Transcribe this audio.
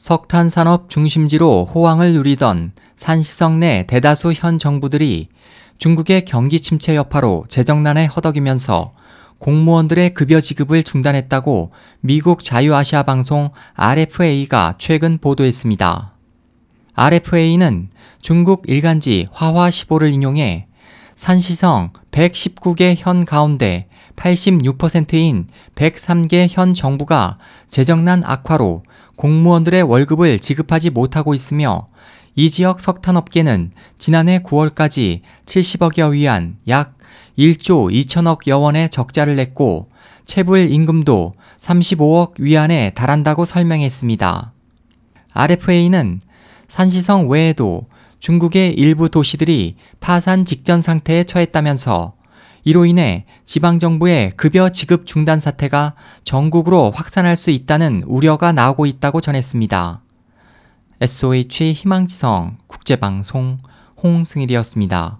석탄 산업 중심지로 호황을 누리던 산시성 내 대다수 현 정부들이 중국의 경기 침체 여파로 재정난에 허덕이면서 공무원들의 급여 지급을 중단했다고 미국 자유아시아 방송 RFA가 최근 보도했습니다. RFA는 중국 일간지 화화15를 인용해 산시성 119개 현 가운데 86%인 103개 현 정부가 재정난 악화로 공무원들의 월급을 지급하지 못하고 있으며 이 지역 석탄업계는 지난해 9월까지 70억여 위안 약 1조 2천억 여 원의 적자를 냈고 체불 임금도 35억 위안에 달한다고 설명했습니다. RFA는 산시성 외에도 중국의 일부 도시들이 파산 직전 상태에 처했다면서 이로 인해 지방정부의 급여 지급 중단 사태가 전국으로 확산할 수 있다는 우려가 나오고 있다고 전했습니다. SOH 희망지성 국제방송 홍승일이었습니다.